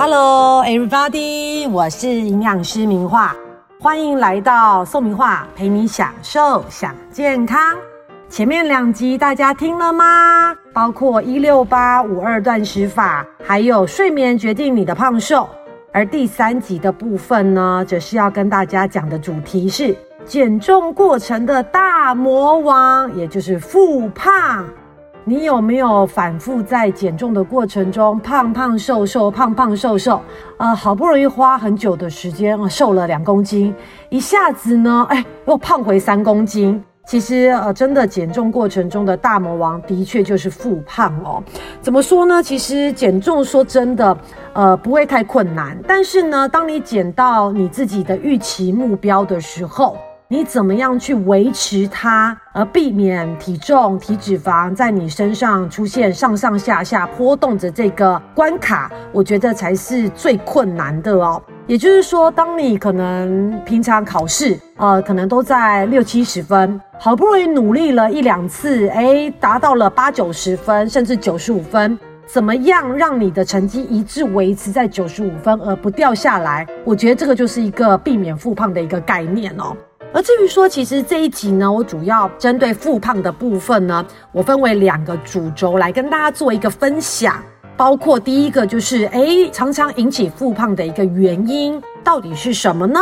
Hello, everybody！我是营养师明画，欢迎来到宋明画陪你享受享健康。前面两集大家听了吗？包括一六八五二断食法，还有睡眠决定你的胖瘦。而第三集的部分呢，则是要跟大家讲的主题是减重过程的大魔王，也就是复胖。你有没有反复在减重的过程中胖胖瘦瘦、胖胖瘦瘦？呃，好不容易花很久的时间瘦了两公斤，一下子呢，哎，又胖回三公斤。其实，呃，真的减重过程中的大魔王，的确就是复胖哦。怎么说呢？其实减重说真的，呃，不会太困难。但是呢，当你减到你自己的预期目标的时候，你怎么样去维持它，而避免体重、体脂肪在你身上出现上上下下波动着这个关卡？我觉得才是最困难的哦。也就是说，当你可能平常考试，呃，可能都在六七十分，好不容易努力了一两次，哎，达到了八九十分，甚至九十五分，怎么样让你的成绩一致维持在九十五分而不掉下来？我觉得这个就是一个避免复胖的一个概念哦。而至于说，其实这一集呢，我主要针对复胖的部分呢，我分为两个主轴来跟大家做一个分享。包括第一个就是，哎，常常引起复胖的一个原因到底是什么呢？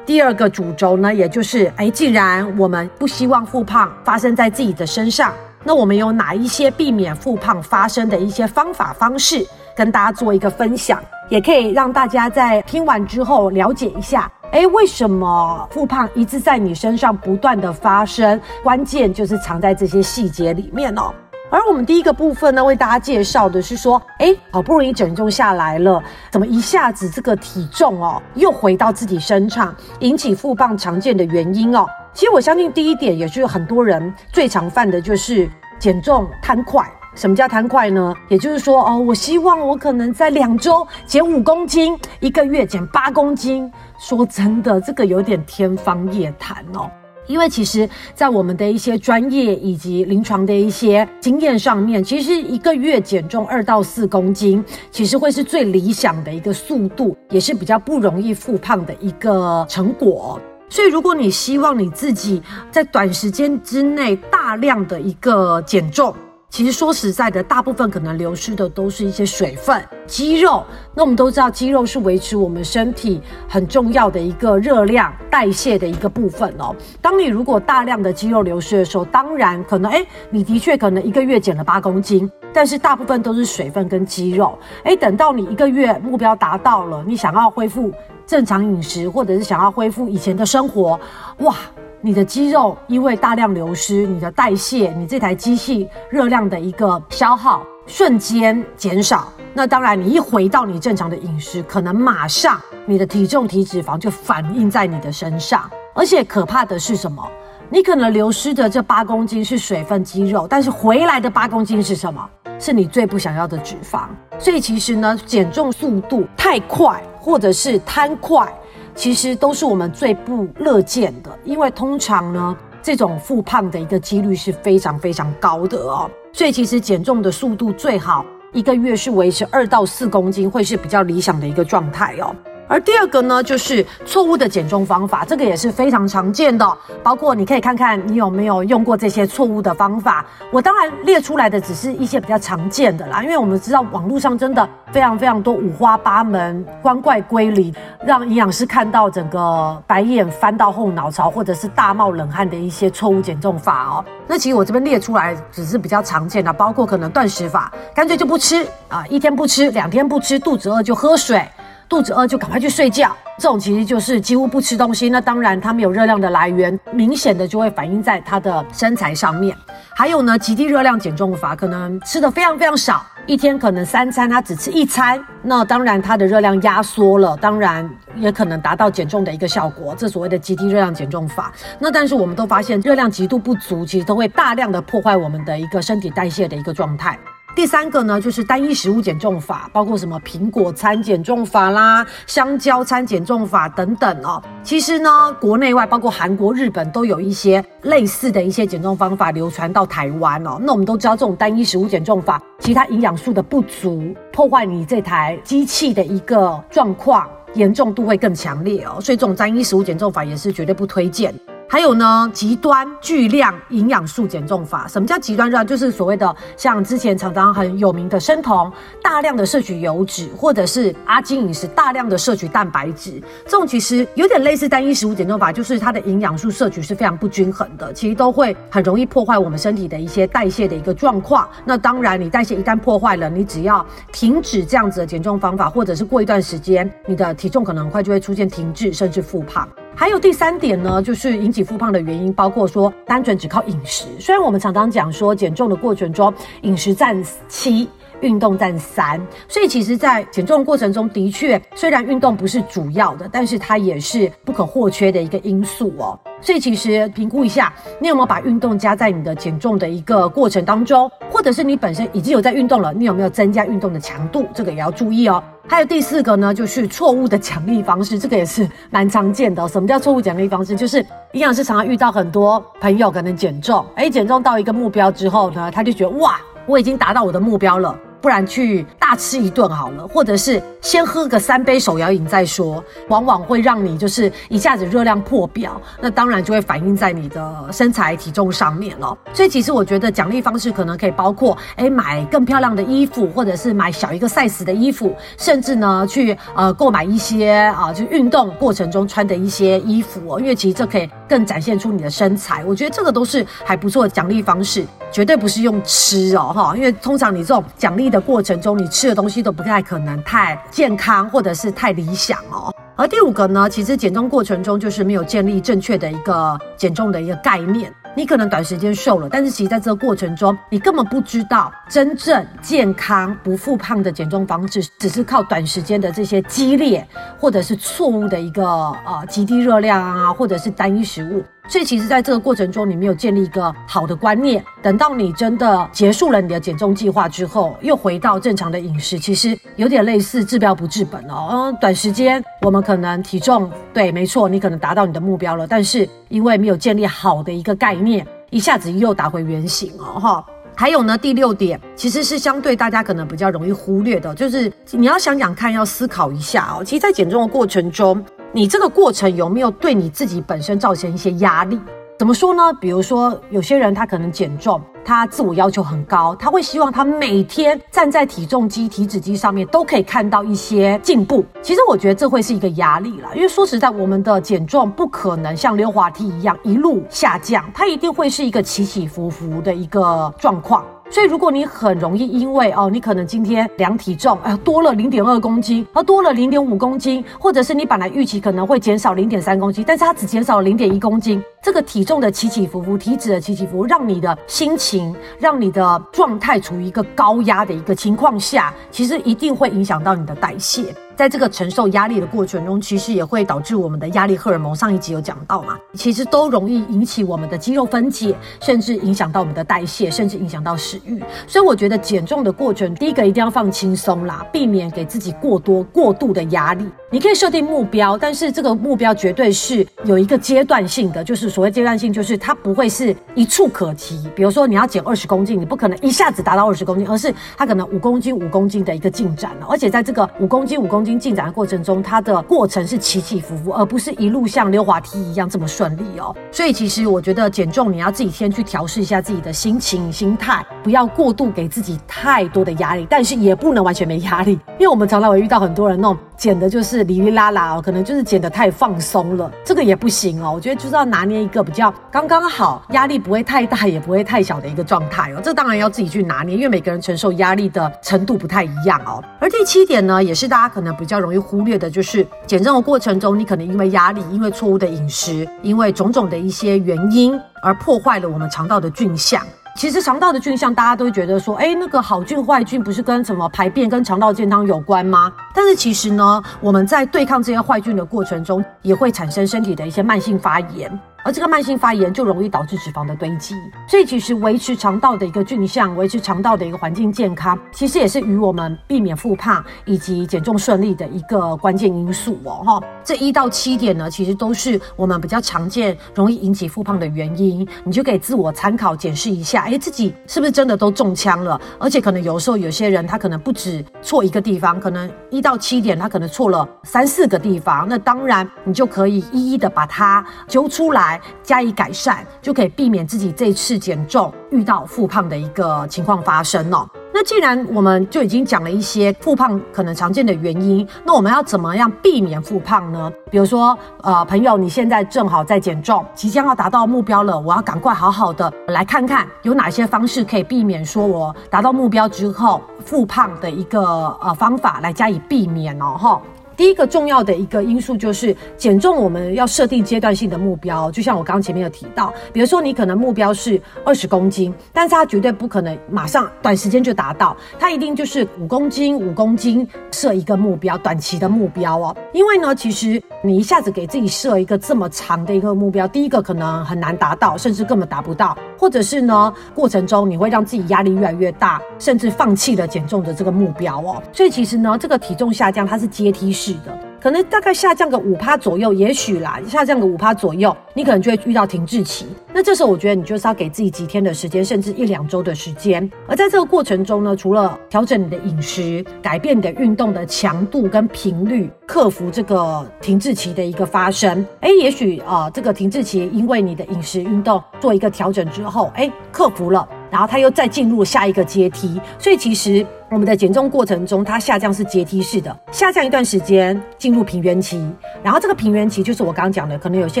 第二个主轴呢，也就是，哎，既然我们不希望复胖发生在自己的身上，那我们有哪一些避免复胖发生的一些方法方式，跟大家做一个分享，也可以让大家在听完之后了解一下。哎，为什么复胖一直在你身上不断的发生？关键就是藏在这些细节里面哦。而我们第一个部分呢，为大家介绍的是说，哎，好不容易减重下来了，怎么一下子这个体重哦，又回到自己身上，引起复胖常见的原因哦。其实我相信第一点，也是很多人最常犯的，就是减重贪快。什么叫贪快呢？也就是说，哦，我希望我可能在两周减五公斤，一个月减八公斤。说真的，这个有点天方夜谭哦。因为其实，在我们的一些专业以及临床的一些经验上面，其实一个月减重二到四公斤，其实会是最理想的一个速度，也是比较不容易复胖的一个成果。所以，如果你希望你自己在短时间之内大量的一个减重，其实说实在的，大部分可能流失的都是一些水分、肌肉。那我们都知道，肌肉是维持我们身体很重要的一个热量代谢的一个部分哦。当你如果大量的肌肉流失的时候，当然可能哎，你的确可能一个月减了八公斤，但是大部分都是水分跟肌肉。哎，等到你一个月目标达到了，你想要恢复正常饮食，或者是想要恢复以前的生活，哇！你的肌肉因为大量流失，你的代谢，你这台机器热量的一个消耗瞬间减少。那当然，你一回到你正常的饮食，可能马上你的体重、体脂肪就反映在你的身上。而且可怕的是什么？你可能流失的这八公斤是水分、肌肉，但是回来的八公斤是什么？是你最不想要的脂肪。所以其实呢，减重速度太快，或者是贪快。其实都是我们最不乐见的，因为通常呢，这种复胖的一个几率是非常非常高的哦。所以其实减重的速度最好一个月是维持二到四公斤，会是比较理想的一个状态哦。而第二个呢，就是错误的减重方法，这个也是非常常见的。包括你可以看看你有没有用过这些错误的方法。我当然列出来的只是一些比较常见的啦，因为我们知道网络上真的非常非常多五花八门、光怪归离，让营养师看到整个白眼翻到后脑勺，或者是大冒冷汗的一些错误减重法哦。那其实我这边列出来只是比较常见的，包括可能断食法，干脆就不吃啊，一天不吃，两天不吃，肚子饿就喝水。肚子饿就赶快去睡觉，这种其实就是几乎不吃东西。那当然，它没有热量的来源，明显的就会反映在他的身材上面。还有呢，极低热量减重法，可能吃的非常非常少，一天可能三餐他只吃一餐，那当然它的热量压缩了，当然也可能达到减重的一个效果。这所谓的极低热量减重法，那但是我们都发现热量极度不足，其实都会大量的破坏我们的一个身体代谢的一个状态。第三个呢，就是单一食物减重法，包括什么苹果餐减重法啦、香蕉餐减重法等等哦。其实呢，国内外包括韩国、日本都有一些类似的一些减重方法流传到台湾哦。那我们都知道，这种单一食物减重法，其他营养素的不足，破坏你这台机器的一个状况，严重度会更强烈哦。所以这种单一食物减重法也是绝对不推荐。还有呢，极端巨量营养素减重法。什么叫极端量？就是所谓的像之前常常很有名的生酮，大量的摄取油脂，或者是阿金饮食大量的摄取蛋白质。这种其实有点类似单一食物减重法，就是它的营养素摄取是非常不均衡的，其实都会很容易破坏我们身体的一些代谢的一个状况。那当然，你代谢一旦破坏了，你只要停止这样子的减重方法，或者是过一段时间，你的体重可能很快就会出现停滞，甚至复胖。还有第三点呢，就是引起复胖的原因，包括说单纯只靠饮食。虽然我们常常讲说减重的过程中，饮食占七，运动占三，所以其实，在减重过程中的确，虽然运动不是主要的，但是它也是不可或缺的一个因素哦。所以其实评估一下，你有没有把运动加在你的减重的一个过程当中，或者是你本身已经有在运动了，你有没有增加运动的强度？这个也要注意哦。还有第四个呢，就是错误的奖励方式，这个也是蛮常见的。什么叫错误奖励方式？就是营养师常常遇到很多朋友可能减重，哎，减重到一个目标之后呢，他就觉得哇，我已经达到我的目标了。不然去大吃一顿好了，或者是先喝个三杯手摇饮再说，往往会让你就是一下子热量破表，那当然就会反映在你的身材体重上面了。所以其实我觉得奖励方式可能可以包括，哎，买更漂亮的衣服，或者是买小一个 size 的衣服，甚至呢去呃购买一些啊就运动过程中穿的一些衣服哦，因为其实这可以更展现出你的身材。我觉得这个都是还不错的奖励方式，绝对不是用吃哦哈，因为通常你这种奖励。的过程中，你吃的东西都不太可能太健康，或者是太理想哦。而第五个呢，其实减重过程中就是没有建立正确的一个减重的一个概念。你可能短时间瘦了，但是其实在这个过程中，你根本不知道真正健康不复胖的减重方式，只是靠短时间的这些激烈或者是错误的一个呃极低热量啊，或者是单一食物。所以其实，在这个过程中，你没有建立一个好的观念。等到你真的结束了你的减重计划之后，又回到正常的饮食，其实有点类似治标不治本哦。嗯，短时间我们可能体重对，没错，你可能达到你的目标了，但是因为没有建立好的一个概念，一下子又打回原形哦。哈，还有呢，第六点其实是相对大家可能比较容易忽略的，就是你要想想看，要思考一下哦。其实，在减重的过程中。你这个过程有没有对你自己本身造成一些压力？怎么说呢？比如说，有些人他可能减重，他自我要求很高，他会希望他每天站在体重机、体脂机上面都可以看到一些进步。其实我觉得这会是一个压力了，因为说实在，我们的减重不可能像溜滑梯一样一路下降，它一定会是一个起起伏伏的一个状况。所以，如果你很容易因为哦，你可能今天量体重，哎，多了零点二公斤，而多了零点五公斤，或者是你本来预期可能会减少零点三公斤，但是它只减少了零点一公斤，这个体重的起起伏伏，体脂的起起伏，让你的心情，让你的状态处于一个高压的一个情况下，其实一定会影响到你的代谢。在这个承受压力的过程中，其实也会导致我们的压力荷尔蒙。上一集有讲到嘛，其实都容易引起我们的肌肉分解，甚至影响到我们的代谢，甚至影响到食欲。所以我觉得减重的过程，第一个一定要放轻松啦，避免给自己过多过度的压力。你可以设定目标，但是这个目标绝对是有一个阶段性的，就是所谓阶段性，就是它不会是一触可及。比如说你要减二十公斤，你不可能一下子达到二十公斤，而是它可能五公斤五公斤的一个进展了，而且在这个五公斤五公斤。进展的过程中，它的过程是起起伏伏，而不是一路像溜滑梯一样这么顺利哦。所以，其实我觉得减重，你要自己先去调试一下自己的心情、心态，不要过度给自己太多的压力，但是也不能完全没压力，因为我们常常会遇到很多人那种。减的就是哩哩啦啦哦，可能就是减的太放松了，这个也不行哦。我觉得就是要拿捏一个比较刚刚好，压力不会太大，也不会太小的一个状态哦。这当然要自己去拿捏，因为每个人承受压力的程度不太一样哦。而第七点呢，也是大家可能比较容易忽略的，就是减重的过程中，你可能因为压力，因为错误的饮食，因为种种的一些原因，而破坏了我们肠道的菌相。其实肠道的菌相，大家都觉得说，哎，那个好菌坏菌不是跟什么排便、跟肠道健康有关吗？但是其实呢，我们在对抗这些坏菌的过程中，也会产生身体的一些慢性发炎。而这个慢性发炎就容易导致脂肪的堆积。所以其实维持肠道的一个菌相，维持肠道的一个环境健康，其实也是与我们避免复胖以及减重顺利的一个关键因素哦。哈，这一到七点呢，其实都是我们比较常见容易引起复胖的原因，你就可以自我参考检视一下，哎，自己是不是真的都中枪了？而且可能有时候有些人他可能不止错一个地方，可能一到七点他可能错了三四个地方，那当然你就可以一一的把它揪出来加以改善，就可以避免自己这次减重遇到复胖的一个情况发生哦。那既然我们就已经讲了一些复胖可能常见的原因，那我们要怎么样避免复胖呢？比如说，呃，朋友，你现在正好在减重，即将要达到目标了，我要赶快好好的来看看有哪些方式可以避免说我达到目标之后复胖的一个呃方法来加以避免哦，哈。第一个重要的一个因素就是减重，我们要设定阶段性的目标。就像我刚刚前面有提到，比如说你可能目标是二十公斤，但是它绝对不可能马上短时间就达到，它一定就是五公斤五公斤设一个目标，短期的目标哦。因为呢，其实你一下子给自己设一个这么长的一个目标，第一个可能很难达到，甚至根本达不到，或者是呢过程中你会让自己压力越来越大，甚至放弃了减重的这个目标哦。所以其实呢，这个体重下降它是阶梯式。的可能大概下降个五趴左右，也许啦，下降个五趴左右，你可能就会遇到停滞期。那这时候我觉得你就是要给自己几天的时间，甚至一两周的时间。而在这个过程中呢，除了调整你的饮食，改变你的运动的强度跟频率，克服这个停滞期的一个发生。哎，也许啊，这个停滞期因为你的饮食运动做一个调整之后，哎，克服了，然后它又再进入下一个阶梯。所以其实。我们的减重过程中，它下降是阶梯式的，下降一段时间进入平原期，然后这个平原期就是我刚刚讲的，可能有些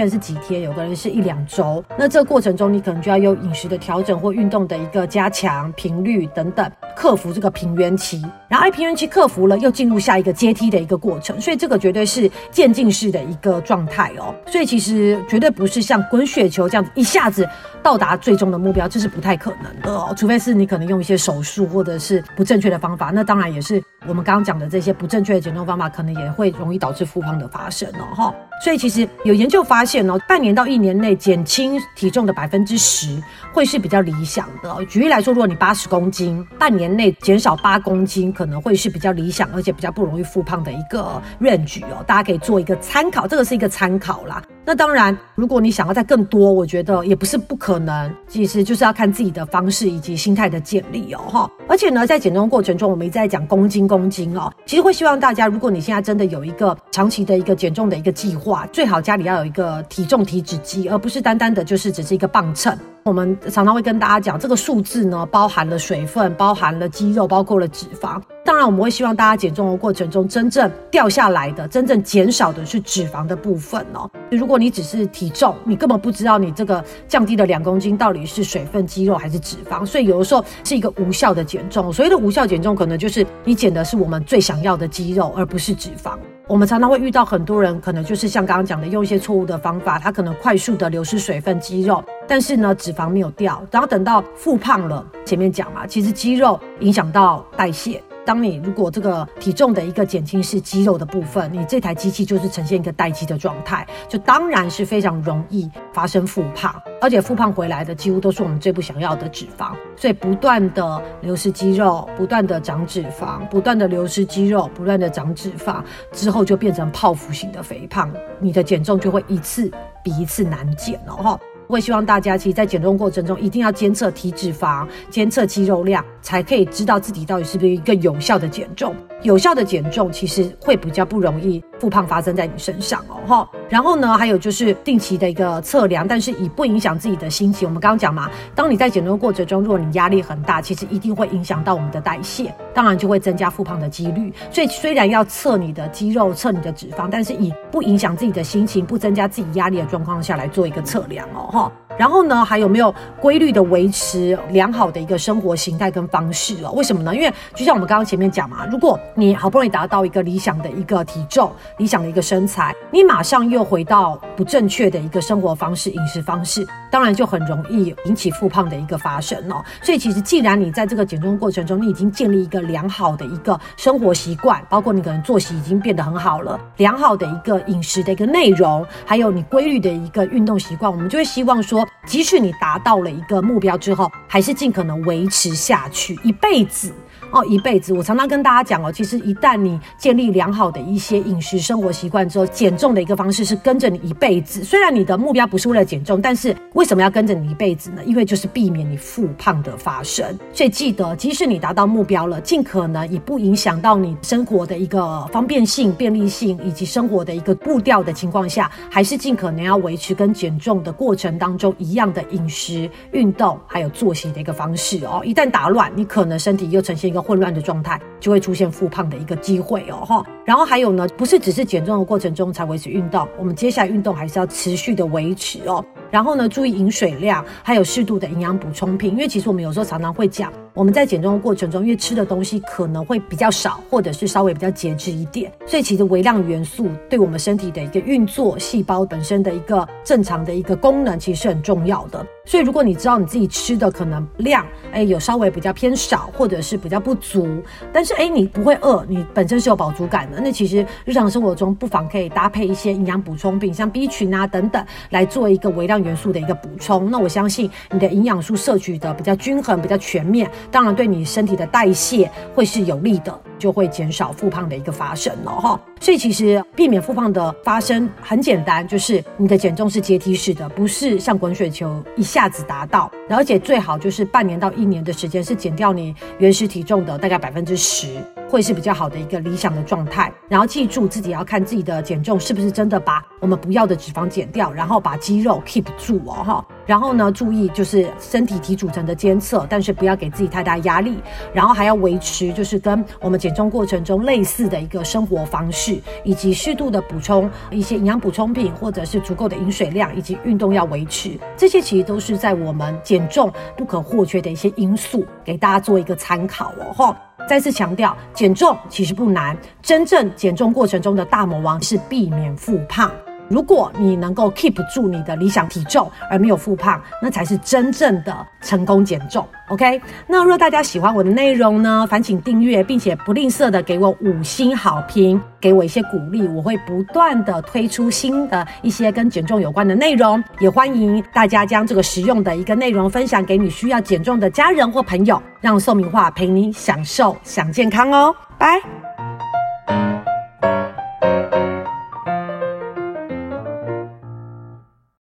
人是几天，有个人是一两周。那这个过程中，你可能就要有饮食的调整或运动的一个加强频率等等，克服这个平原期。然后，平原期克服了，又进入下一个阶梯的一个过程。所以这个绝对是渐进式的一个状态哦。所以其实绝对不是像滚雪球这样子一下子到达最终的目标，这是不太可能的哦。除非是你可能用一些手术或者是不正确的。方法，那当然也是我们刚刚讲的这些不正确的减重方法，可能也会容易导致复胖的发生哦，哈。所以其实有研究发现哦，半年到一年内减轻体重的百分之十，会是比较理想的。举例来说，如果你八十公斤，半年内减少八公斤，可能会是比较理想，而且比较不容易复胖的一个 range 哦。大家可以做一个参考，这个是一个参考啦。那当然，如果你想要再更多，我觉得也不是不可能。其实就是要看自己的方式以及心态的建立哦，哈。而且呢，在减重过程中，我们一直在讲公斤公斤哦。其实会希望大家，如果你现在真的有一个长期的一个减重的一个计划，最好家里要有一个体重体脂机，而不是单单的就是只是一个磅秤。我们常常会跟大家讲，这个数字呢，包含了水分，包含了肌肉，包括了脂肪。当然，我们会希望大家减重的过程中，真正掉下来的、真正减少的是脂肪的部分哦。如果你只是体重，你根本不知道你这个降低的两公斤到底是水分、肌肉还是脂肪，所以有的时候是一个无效的减重。所谓的无效减重，可能就是你减的是我们最想要的肌肉，而不是脂肪。我们常常会遇到很多人，可能就是像刚刚讲的，用一些错误的方法，他可能快速的流失水分、肌肉，但是呢，脂肪没有掉，然后等到复胖了，前面讲嘛，其实肌肉影响到代谢。当你如果这个体重的一个减轻是肌肉的部分，你这台机器就是呈现一个待机的状态，就当然是非常容易发生复胖，而且复胖回来的几乎都是我们最不想要的脂肪，所以不断的流失肌肉，不断的长脂肪，不断的流失肌肉，不断的长脂肪之后就变成泡芙型的肥胖，你的减重就会一次比一次难减了哈。会希望大家其实，在减重过程中一定要监测体脂肪、监测肌肉量，才可以知道自己到底是不是一个有效的减重。有效的减重其实会比较不容易复胖发生在你身上哦，哈。然后呢，还有就是定期的一个测量，但是以不影响自己的心情。我们刚刚讲嘛，当你在减重过程中，如果你压力很大，其实一定会影响到我们的代谢，当然就会增加复胖的几率。所以虽然要测你的肌肉、测你的脂肪，但是以不影响自己的心情、不增加自己压力的状况下来做一个测量哦，哈。然后呢，还有没有规律的维持良好的一个生活形态跟方式哦？为什么呢？因为就像我们刚刚前面讲嘛，如果你好不容易达到一个理想的一个体重，理想的一个身材，你马上又回到不正确的一个生活方式、饮食方式，当然就很容易引起复胖的一个发生哦。所以其实既然你在这个减重过程中，你已经建立一个良好的一个生活习惯，包括你可能作息已经变得很好了，良好的一个饮食的一个内容，还有你规律的一个运动习惯，我们就会希望说，即使你达到了一个目标之后，还是尽可能维持下去一辈子。哦，一辈子，我常常跟大家讲哦，其实一旦你建立良好的一些饮食生活习惯之后，减重的一个方式是跟着你一辈子。虽然你的目标不是为了减重，但是为什么要跟着你一辈子呢？因为就是避免你复胖的发生。所以记得，即使你达到目标了，尽可能以不影响到你生活的一个方便性、便利性以及生活的一个步调的情况下，还是尽可能要维持跟减重的过程当中一样的饮食、运动还有作息的一个方式哦。一旦打乱，你可能身体又呈现一个。混乱的状态就会出现复胖的一个机会哦哈，然后还有呢，不是只是减重的过程中才维持运动，我们接下来运动还是要持续的维持哦。然后呢，注意饮水量，还有适度的营养补充品，因为其实我们有时候常常会讲。我们在减重的过程中，因为吃的东西可能会比较少，或者是稍微比较节制一点，所以其实微量元素对我们身体的一个运作、细胞本身的一个正常的一个功能，其实是很重要的。所以如果你知道你自己吃的可能量，哎，有稍微比较偏少，或者是比较不足，但是哎，你不会饿，你本身是有饱足感的，那其实日常生活中不妨可以搭配一些营养补充品，像 B 群啊等等，来做一个微量元素的一个补充。那我相信你的营养素摄取的比较均衡、比较全面。当然，对你身体的代谢会是有利的，就会减少复胖的一个发生了哈。所以其实避免复胖的发生很简单，就是你的减重是阶梯式的，不是像滚雪球一下子达到，而且最好就是半年到一年的时间是减掉你原始体重的大概百分之十。会是比较好的一个理想的状态，然后记住自己要看自己的减重是不是真的把我们不要的脂肪减掉，然后把肌肉 keep 住哦哈，然后呢注意就是身体体组成的监测，但是不要给自己太大压力，然后还要维持就是跟我们减重过程中类似的一个生活方式，以及适度的补充一些营养补充品，或者是足够的饮水量，以及运动要维持，这些其实都是在我们减重不可或缺的一些因素，给大家做一个参考哦吼。再次强调，减重其实不难，真正减重过程中的大魔王是避免复胖。如果你能够 keep 住你的理想体重而没有复胖，那才是真正的成功减重。OK，那若大家喜欢我的内容呢，烦请订阅，并且不吝啬的给我五星好评，给我一些鼓励，我会不断的推出新的一些跟减重有关的内容。也欢迎大家将这个实用的一个内容分享给你需要减重的家人或朋友，让宋明化陪你享受享健康哦，拜。